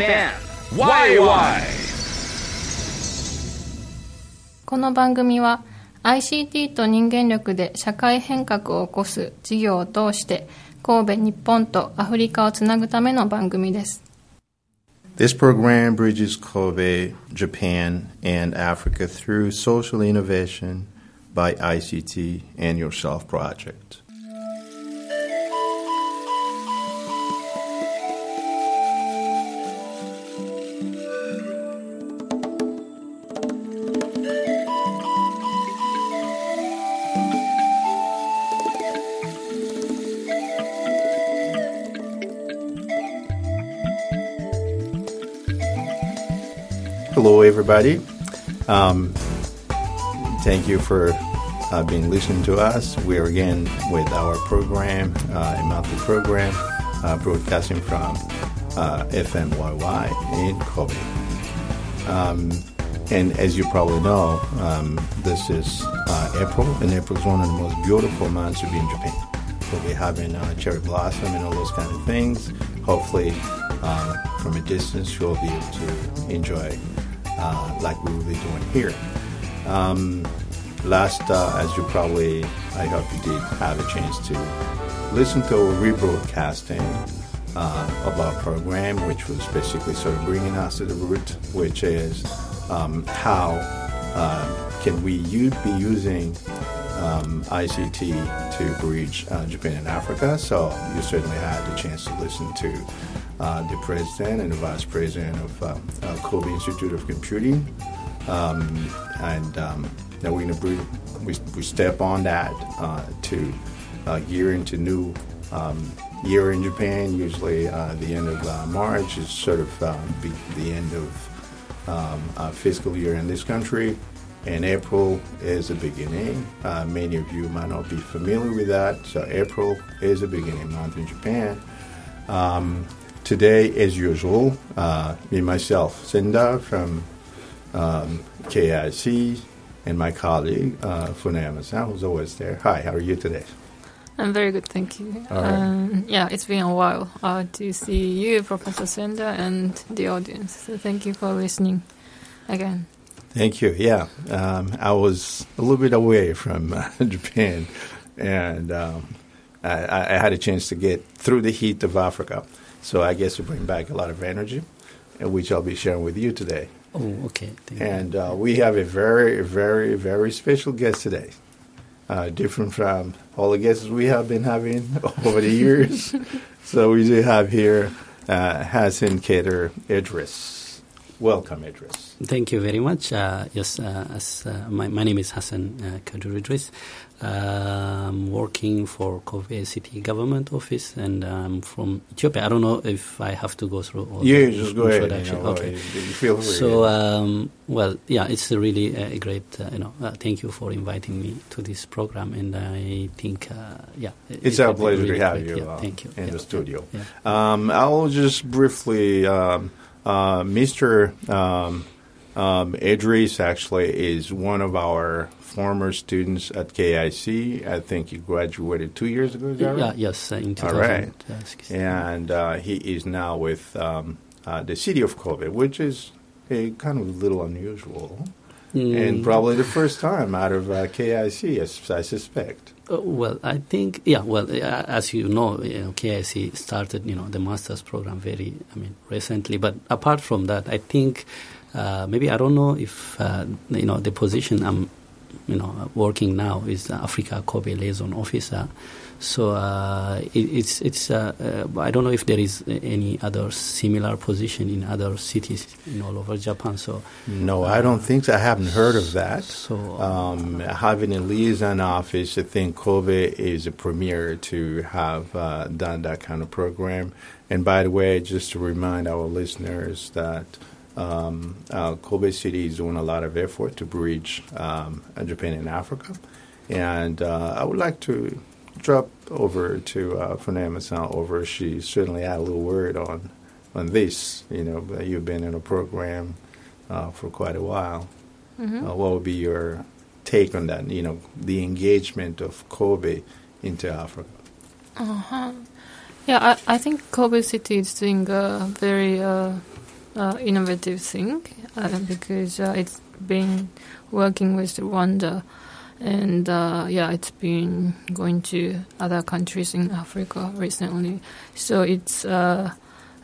FM YY この番組は ICT と人間力で社会変革を起こす事業を通して神戸日本とアフリカをつなぐための番組です This program bridges Kobe, Japan, and Africa through social innovation by ICT and Yourself Project. Everybody. Um, thank you for uh, being listening to us. We're again with our program, uh, a monthly program, uh, broadcasting from uh, FMYY in Kobe. Um, and as you probably know, um, this is uh, April, and April is one of the most beautiful months to be in Japan. We'll be having uh, cherry blossom and all those kind of things. Hopefully, um, from a distance, you'll be able to enjoy uh, like we will be doing here. Um, last, uh, as you probably, I hope you did have a chance to listen to a rebroadcasting uh, of our program, which was basically sort of bringing us to the root, which is um, how uh, can we u- be using um, ICT to bridge uh, Japan and Africa. So you certainly had the chance to listen to uh, the president and the vice president of uh, uh, Kobe Institute of Computing, um, and um, now we're going to we, we step on that uh, to uh, gear into new um, year in Japan. Usually, uh, the end of March is sort of the end of um, fiscal year in this country, and April is the beginning. Uh, many of you might not be familiar with that. So April is the beginning month in Japan. Um, today, as usual, uh, me myself, Senda from um, KIC, and my colleague uh, Funayama-san, who's always there. Hi, how are you today? I'm very good, thank you. Right. Um, yeah, it's been a while uh, to see you, Professor Senda, and the audience. So thank you for listening again. Thank you. Yeah, um, I was a little bit away from uh, Japan, and um, I, I had a chance to get through the heat of Africa. So I guess to bring back a lot of energy, uh, which I'll be sharing with you today. Oh, okay. Thank. And uh, we have a very, very, very special guest today. Uh, different from all the guests we have been having over the years. so we do have here uh, Hassan Kader Idris. Welcome, Idris. Thank you very much. Uh, yes, uh, as, uh, my, my name is Hassan uh, Kadur Idris. I'm working for Kobe City Government Office, and I'm from Ethiopia. I don't know if I have to go through all Yeah, the just go ahead. You know, okay. you- you feel free. So, um, well, yeah, it's a really uh, great, uh, you know, uh, thank you for inviting me to this program, and I think, uh, yeah, it- It's it our pleasure really to have great. you, Yeah, uh, thank you in Yeah, the studio. yeah. Um, I'll just briefly, um, uh, Mr. Um, um, Idris actually is one of our former students at KIC. I think he graduated two years ago. Is that Yeah, yes, in All right. And uh, he is now with um, uh, the city of Kobe, which is a kind of a little unusual. And Mm. probably the first time out of uh, KIC, as I suspect. Uh, well, I think, yeah, well, uh, as you know, you know, KIC started, you know, the master's program very, I mean, recently. But apart from that, I think uh, maybe I don't know if, uh, you know, the position I'm, you know, working now is Africa Kobe liaison officer. So uh, it, it's it's uh, uh, I don't know if there is any other similar position in other cities in all over Japan. So No, I don't think so. I haven't heard of that. So, um, having a liaison office, I think Kobe is a premier to have uh, done that kind of program. And by the way, just to remind our listeners that um, uh, Kobe City is doing a lot of effort to bridge um, Japan and Africa. And uh, I would like to drop over to uh, Funayama-san over. She certainly had a little word on on this. You know, you've been in a program uh, for quite a while. Uh, what would be your take on that? You know, the engagement of Kobe into Africa. Uh huh. Yeah, I, I think Kobe City is doing a very uh, innovative thing uh, because uh, it's been working with Rwanda, and uh, yeah, it's been going to other countries in Africa recently. So it's uh,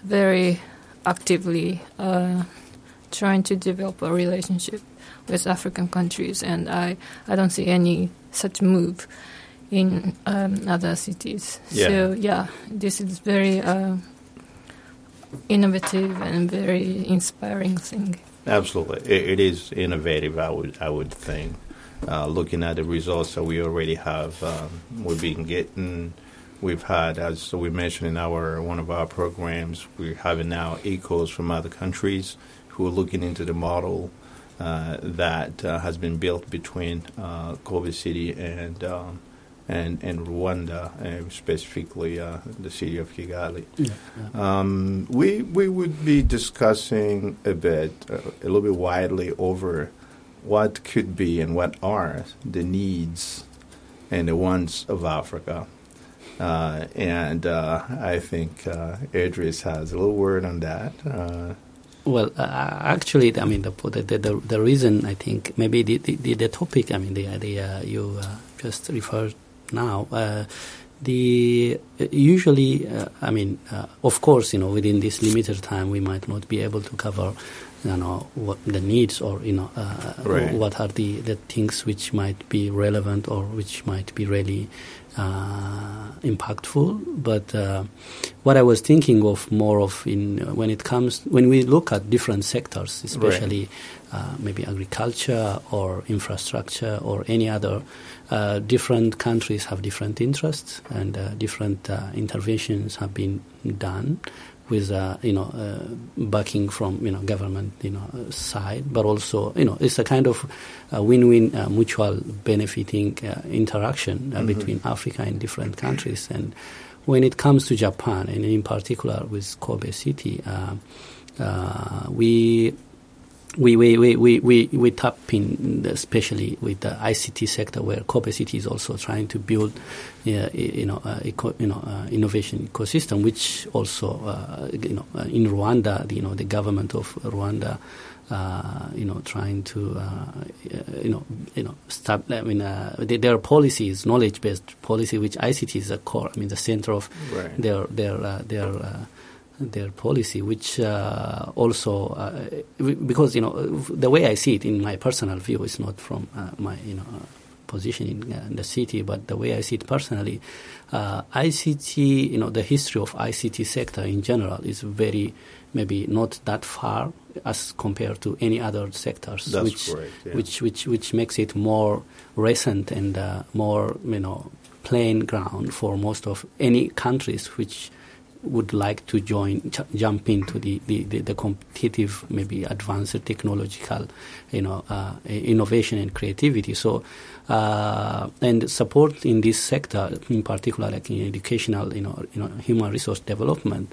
very actively uh, trying to develop a relationship with African countries, and I, I don't see any such move in um, other cities. Yeah. So yeah, this is very uh, innovative and very inspiring thing. Absolutely, it, it is innovative. I would I would think. Uh, looking at the results that we already have, um, we've been getting. We've had, as we mentioned in our one of our programs, we're having now echoes from other countries who are looking into the model uh, that uh, has been built between uh, Kobe City and um, and and Rwanda, uh, specifically uh, the city of Kigali. yeah, yeah. Um, we we would be discussing a bit, uh, a little bit widely over what could be and what are the needs and the wants of Africa. Uh, and uh, I think uh, Idris has a little word on that. Uh, Well, uh, actually, I mean, the, the the the reason I think maybe the the, the topic, I mean, the idea you uh, just referred now, uh, the usually, uh, I mean, uh, of course, you know, within this limited time, we might not be able to cover, you know, what the needs or you know, uh, Right. what are the the things which might be relevant or which might be really uh, impactful. But uh, what I was thinking of more of in when it comes when we look at different sectors, especially uh, maybe agriculture or infrastructure or any other. Uh, different countries have different interests, and uh, different uh, interventions have been done with uh, you know uh, backing from you know government you know side, but also you know it's a kind of uh, win-win uh, mutual benefiting uh, interaction uh, between Africa and different countries. And when it comes to Japan, and in particular with Kobe City, uh, uh, we we we, we, we, we, we tap in, especially with the ICT sector, where Kobe City is also trying to build, uh, you know, uh, eco, you know, uh, innovation ecosystem, which also, uh, you know, uh, in Rwanda, you know, the government of Rwanda, uh, you know, trying to, uh, you know, you know, start. I mean, uh, their, their policy is knowledge-based policy, which ICT is a core. I mean, the center of Right. their their uh, their uh, their policy, which uh, also uh, because you know the way I see it in my personal view is not from uh, my you know position in, uh, the city, but the way I see it personally, uh, ICT you know the history of ICT sector in general is very maybe not that far as compared to any other sectors, That's which correct, yeah. which which which makes it more recent and uh, more you know plain ground for most of any countries which would like to join ch- jump into the, the, the, the competitive maybe advanced technological you know uh, innovation and creativity. So uh, and support in this sector in particular like in educational you know you know human resource development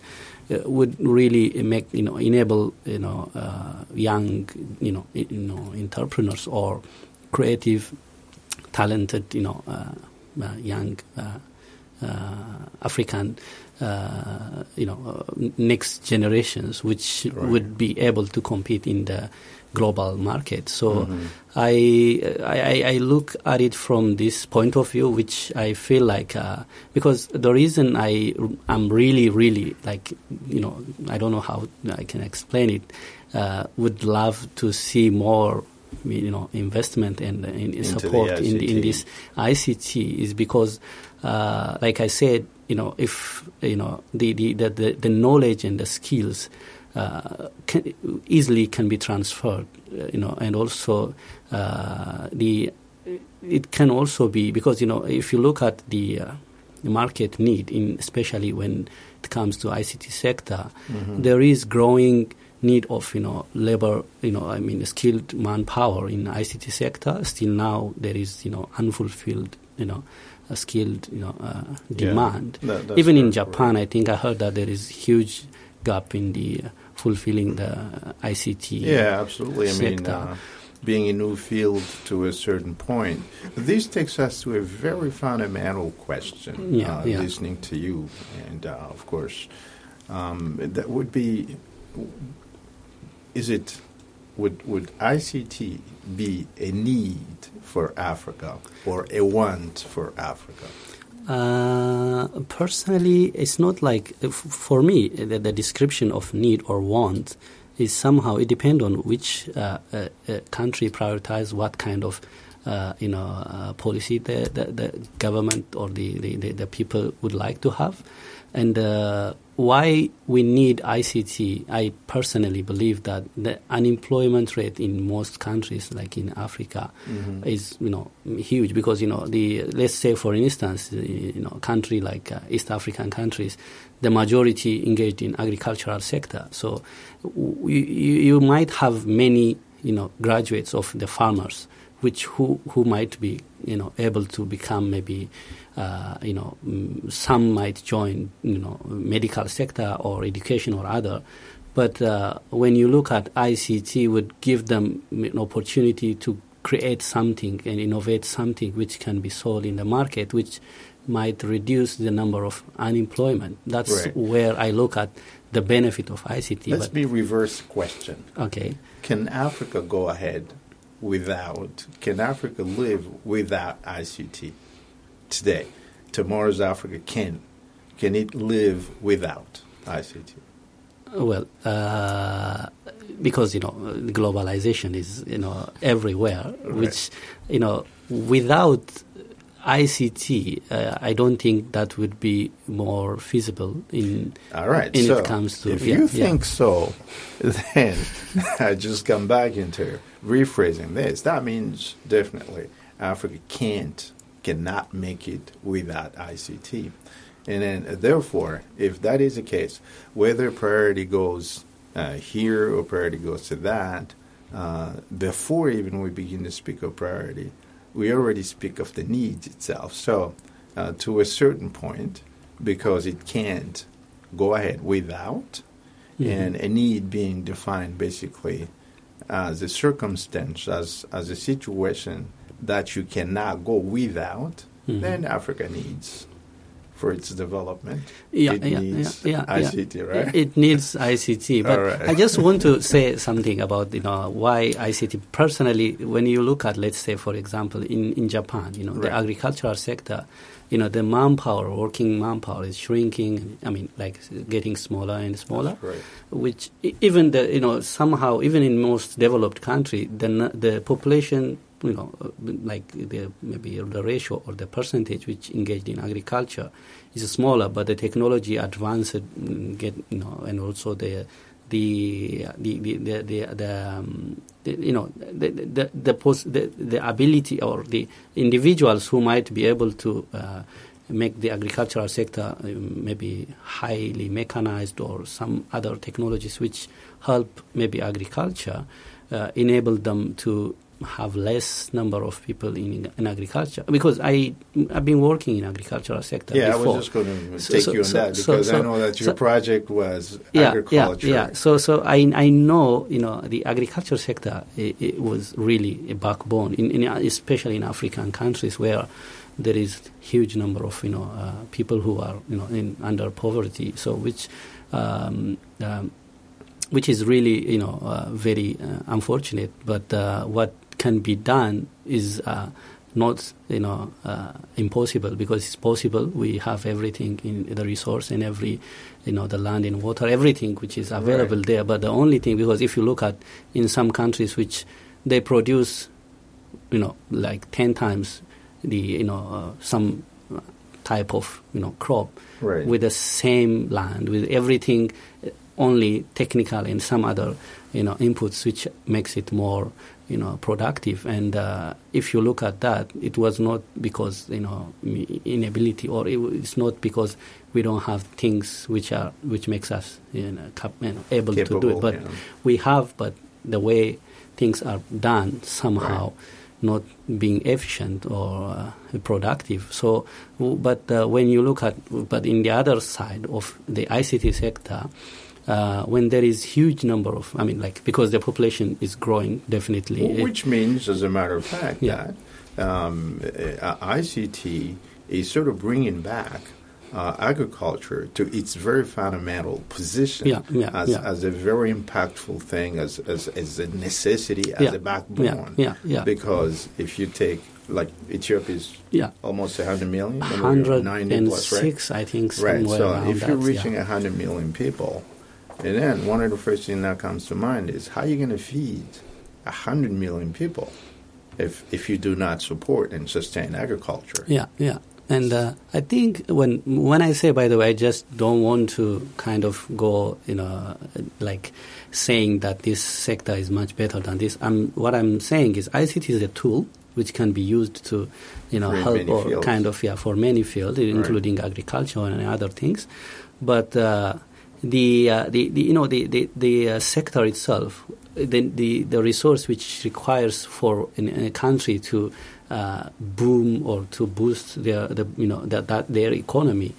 uh, would really make you know enable you know uh, young you know you know entrepreneurs or creative talented you know uh, uh, young African you know uh, next generations which Right. would be able to compete in the global market so Mhm. I, I I look at it from this point of view which I feel like uh, because the reason I am really really like you know I don't know how I can explain it uh, would love to see more you know investment and, and the support in, in this ICT is because uh, like I said, you know, if you know the the, the, the, knowledge and the skills uh, can, easily can be transferred, uh, you know, and also uh, the it can also be because you know if you look at the, uh, the market need, in especially when it comes to ICT sector, Mm-hmm. there is growing need of you know labor, you know, I mean skilled manpower in ICT sector. Still now there is you know unfulfilled, you know. A skilled, you know, uh, Yeah, demand. that- Even in Japan, I think I heard that there is huge gap in the uh, fulfilling the ICT. Yeah, absolutely. I mean, uh, being a new field to a certain point. This takes us to a very fundamental question. Yeah, uh, yeah. Listening to you, and uh, of course, um, that would be: Is it would would ICT be a need for Africa or a want for Africa? Uh, personally, it's not like for me the, the description of need or want is somehow it depends on which uh, uh, uh, country prioritize what kind of uh, you know uh, policy the, the, the government or the, the, the people would like to have, and uh, why we need ICT. I personally believe that the unemployment rate in most countries, like in Africa, is you know huge because you know the let's say for instance you know country like uh, East African countries, the majority engaged in agricultural sector. So w- you, you might have many you know graduates of the farmers which who who might be you know able to become maybe uh, you know mm, some might join you know medical sector or education or other but uh, when you look at ICT would give them an opportunity to create something and innovate something which can be sold in the market which might reduce the number of unemployment that's Right. where I look at the benefit of ICT Let's but, be reverse question. okay Can Africa go ahead without? Can Africa live without ICT today? Tomorrow's Africa can. Can it live without ICT? Well, uh, because you know globalization is you know everywhere, which you know without ICT, uh, I don't think that would be more feasible in All right. in so it comes to if yeah, you yeah. think so, then I just come back into rephrasing this. That means definitely Africa can't, cannot make it without ICT. And then, uh, therefore, if that is the case, whether priority goes uh, here or priority goes to that, uh, before even we begin to speak of priority, we already speak of the needs itself. So, uh, to a certain point, because it can't go ahead without, Mhm. and a need being defined basically as a circumstance, as, as a situation that you cannot go without, Mhm. then Africa needs for its development. yeah, it yeah, needs yeah, yeah, ICT, right? It, needs ICT, but right. I just want to say something about you know why ICT. Personally, when you look at, let's say, for example, in, in Japan, you know, the agricultural sector, you know, the manpower, working manpower, is shrinking. I mean, like getting smaller and smaller right. which even the you know somehow even in most developed country the the population you know uh, like the maybe the ratio or the percentage which engaged in agriculture is smaller but the technology advanced mm, get you know and also the the the the the, the, um, the you know the the the, the the ability or the individuals who might be able to uh, make the agricultural sector um, maybe highly mechanized or some other technologies which help maybe agriculture uh, enable them to have less number of people in, in agriculture because I I've been working in agricultural sector Yeah, I was just going to So- take so- you on so- that because I know that your project was yeah, agriculture. Yeah, yeah. So, so I, I know, you know, the agriculture sector it, it was really a backbone, in, in, especially in African countries where there is huge number of, you know, uh, people who are, you know, in under poverty. So, which, um, um, which is really, you know, uh, very uh, unfortunate. But uh, what can be done is. Uh, not you know uh, impossible because it's possible. We have everything in the resource and every you know the land and water, everything which is available Right. there. But the only thing because if you look at in some countries which they produce you know like ten times the you know uh, some type of you know crop Right. with the same land with everything uh, only technical and some other you know inputs which makes it more you know productive. And uh, if you look at that it was not because you know inability or it, it's not because we don't have things which are which makes us you know, cap- you know able to do it. But yeah. we have but the way things are done somehow not being efficient or uh, productive. So but uh, when you look at but in the other side of the ICT sector uh, when there is huge number of I mean like because the population is growing definitely Well, Which means, as a matter of fact, Yeah. that um, uh, ICT is sort of bringing back uh, agriculture to its very fundamental position Yeah, yeah, as, yeah. as a very impactful thing, as, as, as a necessity, as a backbone. yeah, yeah. Because if you take, like, Ethiopia is yeah almost 100 million, number 90 plus, right? 106 I think Right. So if you're that, reaching yeah. 100 million people, and then one of the first things that comes to mind is how are you going to feed 100 million people if if you do not support and sustain agriculture? Yeah, yeah. And uh, I think when when I say, by the way, I just don't want to kind of go, you know, like saying that this sector is much better than this. I'm what I'm saying is ICT is a tool which can be used to, you know, For help or fields. kind of yeah for many fields, including agriculture and other things. But uh, the, uh, the the you know the the, the uh, sector itself, the, the the resource which requires for in, in a country to uh, boom or to boost their the you know that, that their economy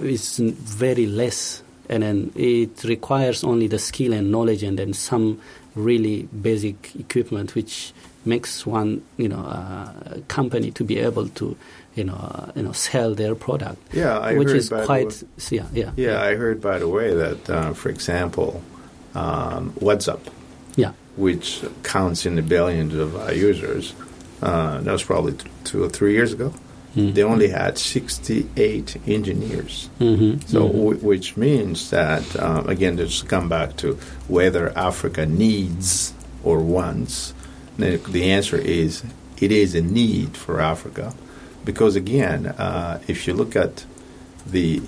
is very less, and then it requires only the skill and knowledge and then some really basic equipment which makes one you know uh, company to be able to you know you know sell their product Yeah, I which heard is quite way- yeah yeah Yeah, I heard by the way that, uh, for example, um, WhatsApp, yeah which counts in the billions of uh, users, uh, that was probably t- two or three years ago. Mm. They only had 68 engineers. Mhm, So, mhm. w- which means that um, again, just come back to whether Africa needs or wants. The answer is it is a need for Africa, because again, uh, if you look at the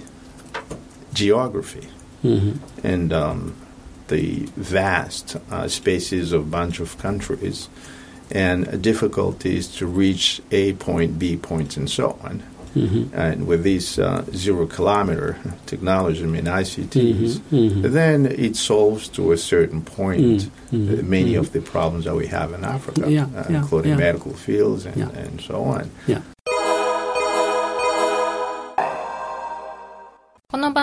geography Mhm. and um, the vast uh, spaces of bunch of countries and difficulties to reach A point, B and so on. Mhm. And with these uh, zero kilometer technology, I mean ICTs, Mhm, mhm. then it solves to a certain point Mm, mm, uh, many mm. of the problems that we have in Africa, Yeah, uh, yeah, including yeah. medical fields and, and so on.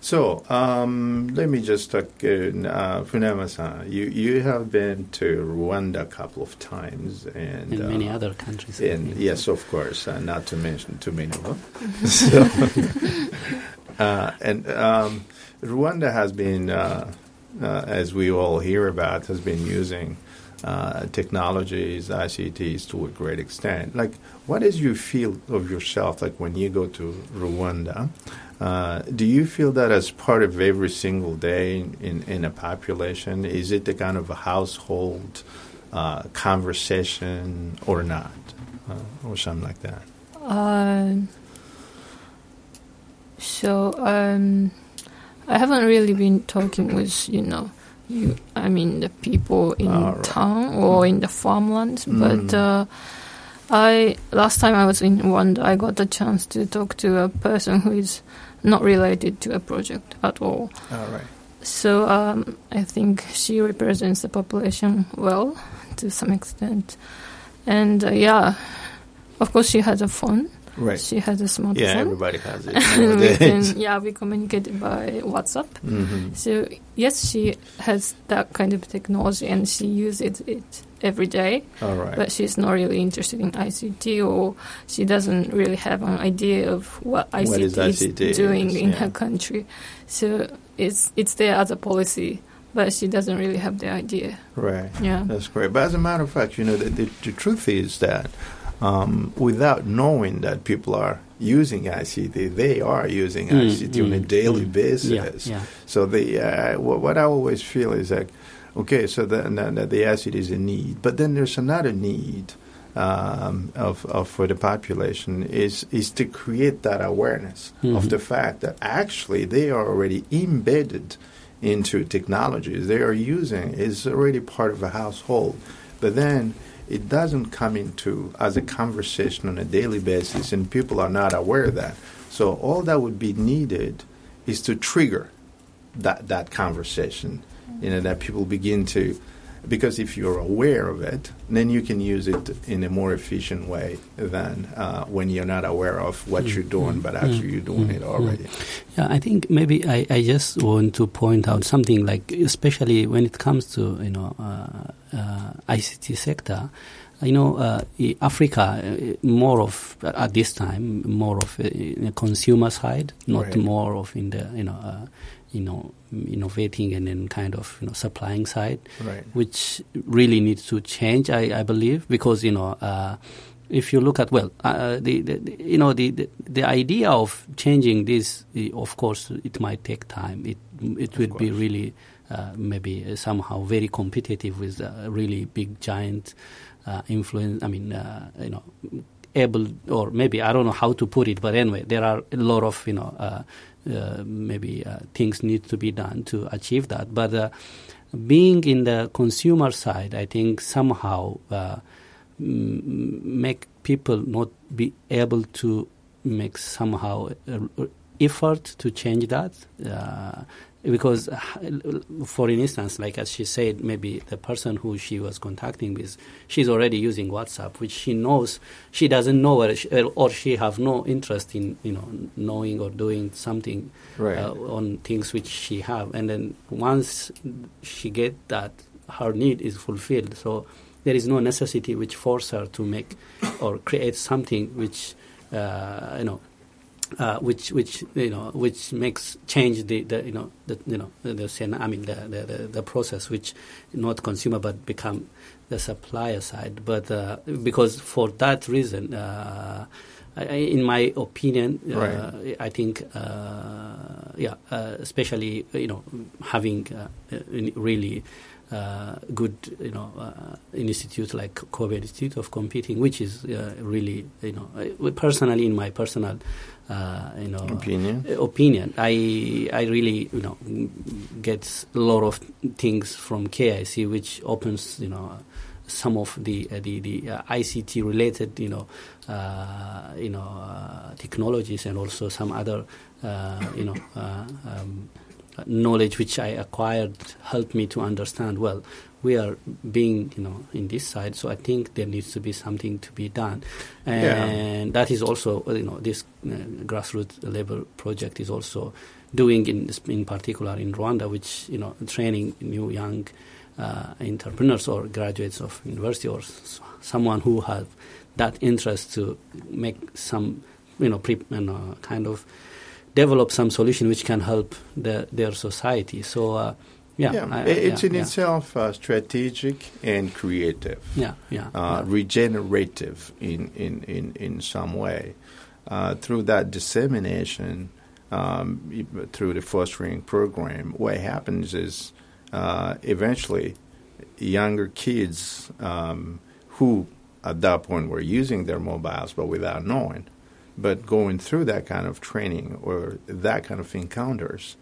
So, um, let me just talk, uh, uh, Funayama-san, you, you have been to Rwanda a couple of times and, in many uh, other countries And yes, of course, uh, not to mention too many of them. so, uh, and um, Rwanda has been, uh, uh, as we all hear about, has been using uh, technologies, ICTs to a great extent. Like, what is your feel of yourself like when you go to Rwanda? Uh, do you feel that as part of every single day in, in a population? Is it the kind of a household uh, conversation or not? uh, or something like that. Um, so um, I haven't really been talking with you know you I mean the people in Ah, right. town or in the farmlands, but Mm. uh, I last time I was in Rwanda, I got the chance to talk to a person who is not related to a project at all. All right. So um, I think she represents the population well to some extent, and uh, yeah, of course she has a phone, Right. She has a smartphone. Yeah, everybody has it. We can, yeah, we communicate by WhatsApp. Mhm. So yes, she has that kind of technology and she uses it every day. All right. But she's not really interested in ICT, or she doesn't really have an idea of what ICT, is ICT doing is, in yeah. her country. So it's it's there as a policy, but she doesn't really have the idea. right. Yeah. That's great. But as a matter of fact, you know, the, the, the truth is that um, without knowing that people are using ICT, they are using Mm, ICT on a mm, daily mm. basis. Yeah, yeah. So the uh, what, what I always feel is like, okay, so the, the, the ICT is a need, but then there's another need um, of, of for the population is is to create that awareness of Mhm. the fact that actually they are already embedded into technologies they are using is already part of a household, but then it doesn't come into as a conversation on a daily basis, and people are not aware of that. So all that would be needed is to trigger that that conversation. You know that people begin to, because if you're aware of it, then you can use it in a more efficient way than uh, when you're not aware of what Mm, you're doing, but actually mm, you're doing mm, it already. Yeah, I think maybe I, I just want to point out something like, especially when it comes to you know uh, uh, ICT sector, you know, uh, Africa uh, more of at this time more of a, in a consumer side, not Right. more of in the you know uh, you know innovating and then kind of you know supplying side Right. which really needs to change, I, I believe, because you know, uh, if you look at well, uh, the, the the- you know the, the the idea of changing this, of course, it might take time. It it would be really uh, maybe uh, somehow very competitive with a really big giant uh, influence. I mean, uh, you know. Able or maybe I don't know how to put it, but anyway, there are a lot of you know uh, uh, maybe uh, things need to be done to achieve that. But uh, being in the consumer side, I think somehow uh, make people not be able to make somehow uh, effort to change that. Uh, because, uh, for instance, like as she said, maybe the person who she was contacting with, she's already using WhatsApp, which she knows. She doesn't know, where she, or she have no interest in, you know, knowing or doing something Right. uh, on things which she have. And then once she get that her need is fulfilled. So there is no necessity which force her to make or create something which uh, you know uh, which which you know which makes change the, the you know the you know the, I mean the, the, the, process which not consumer but become the supplier side but uh, because for that reason uh, I, in my opinion uh, Right. I think uh, yeah uh, especially you know having uh, really good you know uh, institute like Kobe Institute of Computing which is uh, really you know uh, personally in my personal uh, you know Opinion. uh, opinion. I I really you know get a lot of things from KIC, which opens you know some of the uh, the the uh, ICT related you know uh, you know uh, technologies and also some other uh, you know uh, um, knowledge which I acquired helped me to understand well we are being you know in this side so I think there needs to be something to be done Yeah. and that is also you know this uh, grassroots level project is also doing in in particular in Rwanda which you know training new young uh, entrepreneurs or graduates of university or s- someone who have that interest to make some you know pre- you know, kind of develop some solution which can help the, their society so uh, yeah, Yeah, I- i- it's yeah, in yeah. itself uh, strategic and creative. yeah yeah, uh, regenerative in, in, in, in some way. Uh, through that dissemination, um, through the fostering program, what happens is uh, eventually younger kids um, who at that point were using their mobiles but without knowing, but going through that kind of training or that kind of encounters,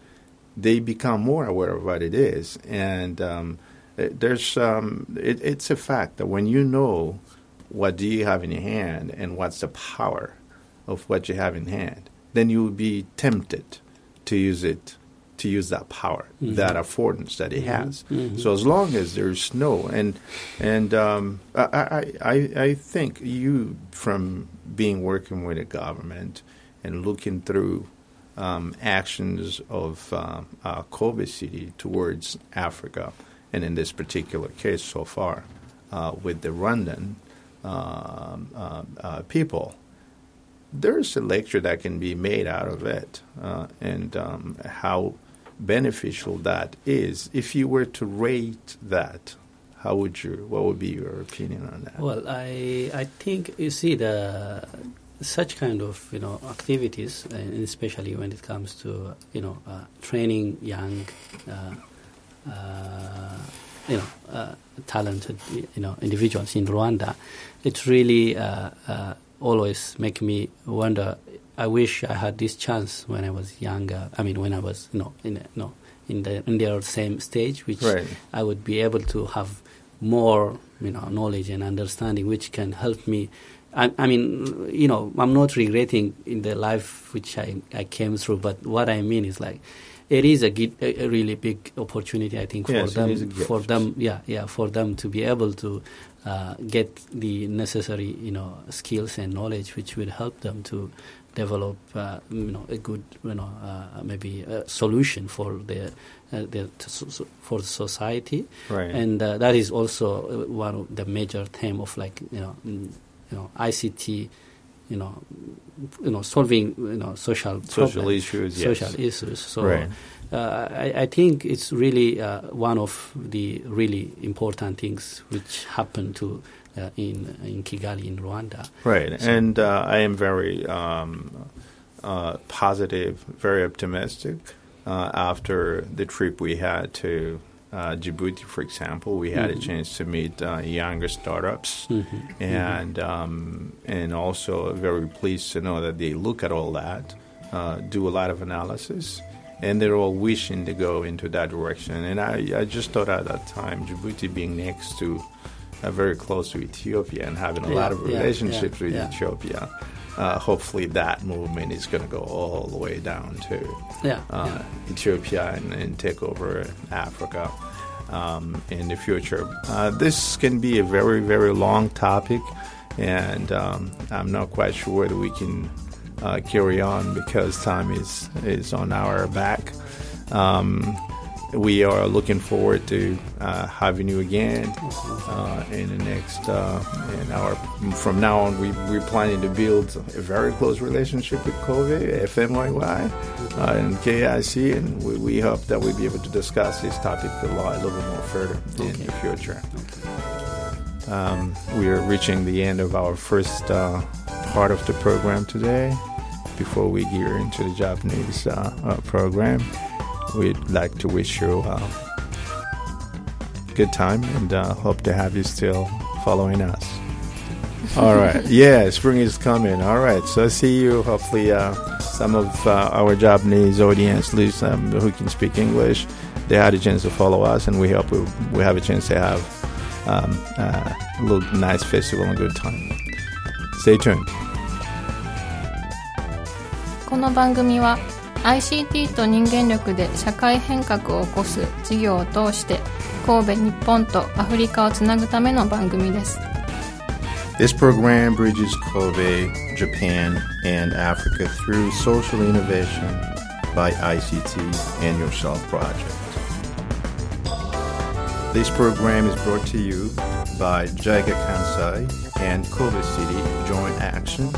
they become more aware of what it is. And um, it- there's um, it, it's a fact that when you know what do you have in your hand and what's the power of what you have in hand, then you will be tempted to use it to use that power, that affordance that it has. Mhm. So as long as there's snow, and and um, I, I I think you from being working with the government and looking through um, actions of um, uh, Kobe City towards Africa, and in this particular case so far, uh, with the Rwandan um, uh, uh, people, there's a lecture that can be made out of it, uh, and um, how beneficial that is. If you were to rate that, how would you? What would be your opinion on that? Well, I I think you see the such kind of you know activities, and especially when it comes to you know uh, training young, uh, uh, you know, uh, talented you know individuals in Rwanda, it really uh, uh, always make me wonder. I wish I had this chance when I was younger. I mean, when I was know in no in the in their same stage, which Right. I would be able to have more, you know, knowledge and understanding, which can help me. I, I mean, you know, I'm not regretting in the life which I, I came through, but what I mean is like, it is a, a really big opportunity, I think, Yes, for them, a gift. for them, yeah, yeah, for them to be able to uh, get the necessary, you know, skills and knowledge, which will help them to develop, uh, you know, a good, you know, uh, maybe a solution for the, uh, the so- for the society Right. and uh, that is also uh, one of the major theme of like you know mm, you know ICT you know you know solving you know social Social problems, issues, yes. social issues so Right. uh, I, I think it's really uh, one of the really important things which happened to uh, in in Kigali in Rwanda Right, So- and uh, I am very um, uh, positive, very optimistic. Uh, after the trip we had to uh, Djibouti, for example, we had a Mhm. chance to meet uh, younger startups, Mhm. and um, and also very pleased to know that they look at all that, uh, do a lot of analysis, and they're all wishing to go into that direction. And I, I just thought at that time, Djibouti being next to, uh, very close to Ethiopia and having a lot Yeah, of yeah, relationships yeah, with yeah. Ethiopia, uh, hopefully that movement is going to go all the way down to yeah, uh. Ethiopia and, and take over Africa um, in the future. Uh, this can be a very, very long topic, and um, I'm not quite sure whether we can uh, carry on because time is, is on our back. Um, we are looking forward to uh, having you again uh, in the next uh, in our from now on we, we're planning to build a very close relationship with Kobe, FMYY uh, and KIC and we, we hope that we'll be able to discuss this topic a, lot, a little bit more further in the future. Um, we are reaching the end of our first uh, part of the program today. Before we gear into the Japanese uh, program, we'd like to wish you uh, good time and uh, hope to have you still following us. All right. Yeah, spring is coming. All right. So see you. Hopefully, uh, some of uh, our Japanese audience, at least um, who can speak English, they had a chance to follow us, and we hope we, we have a chance to have um, uh, a little nice festival and good time. Stay tuned. この番組は ICT と人間力で社会変革を起こす事業を通して神戸日本とアフリカをつなぐための番組です This program bridges Kobe, Japan, and Africa through social innovation by ICT and Yourself Project. This program is brought to you by JICA Kansai and Kobe City Joint Action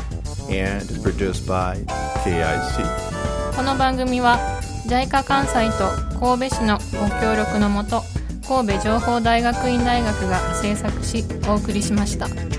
and produced by KIC. この番組は JICA 関西と神戸市のご協力のもと神戸情報大学院大学が制作しお送りしました。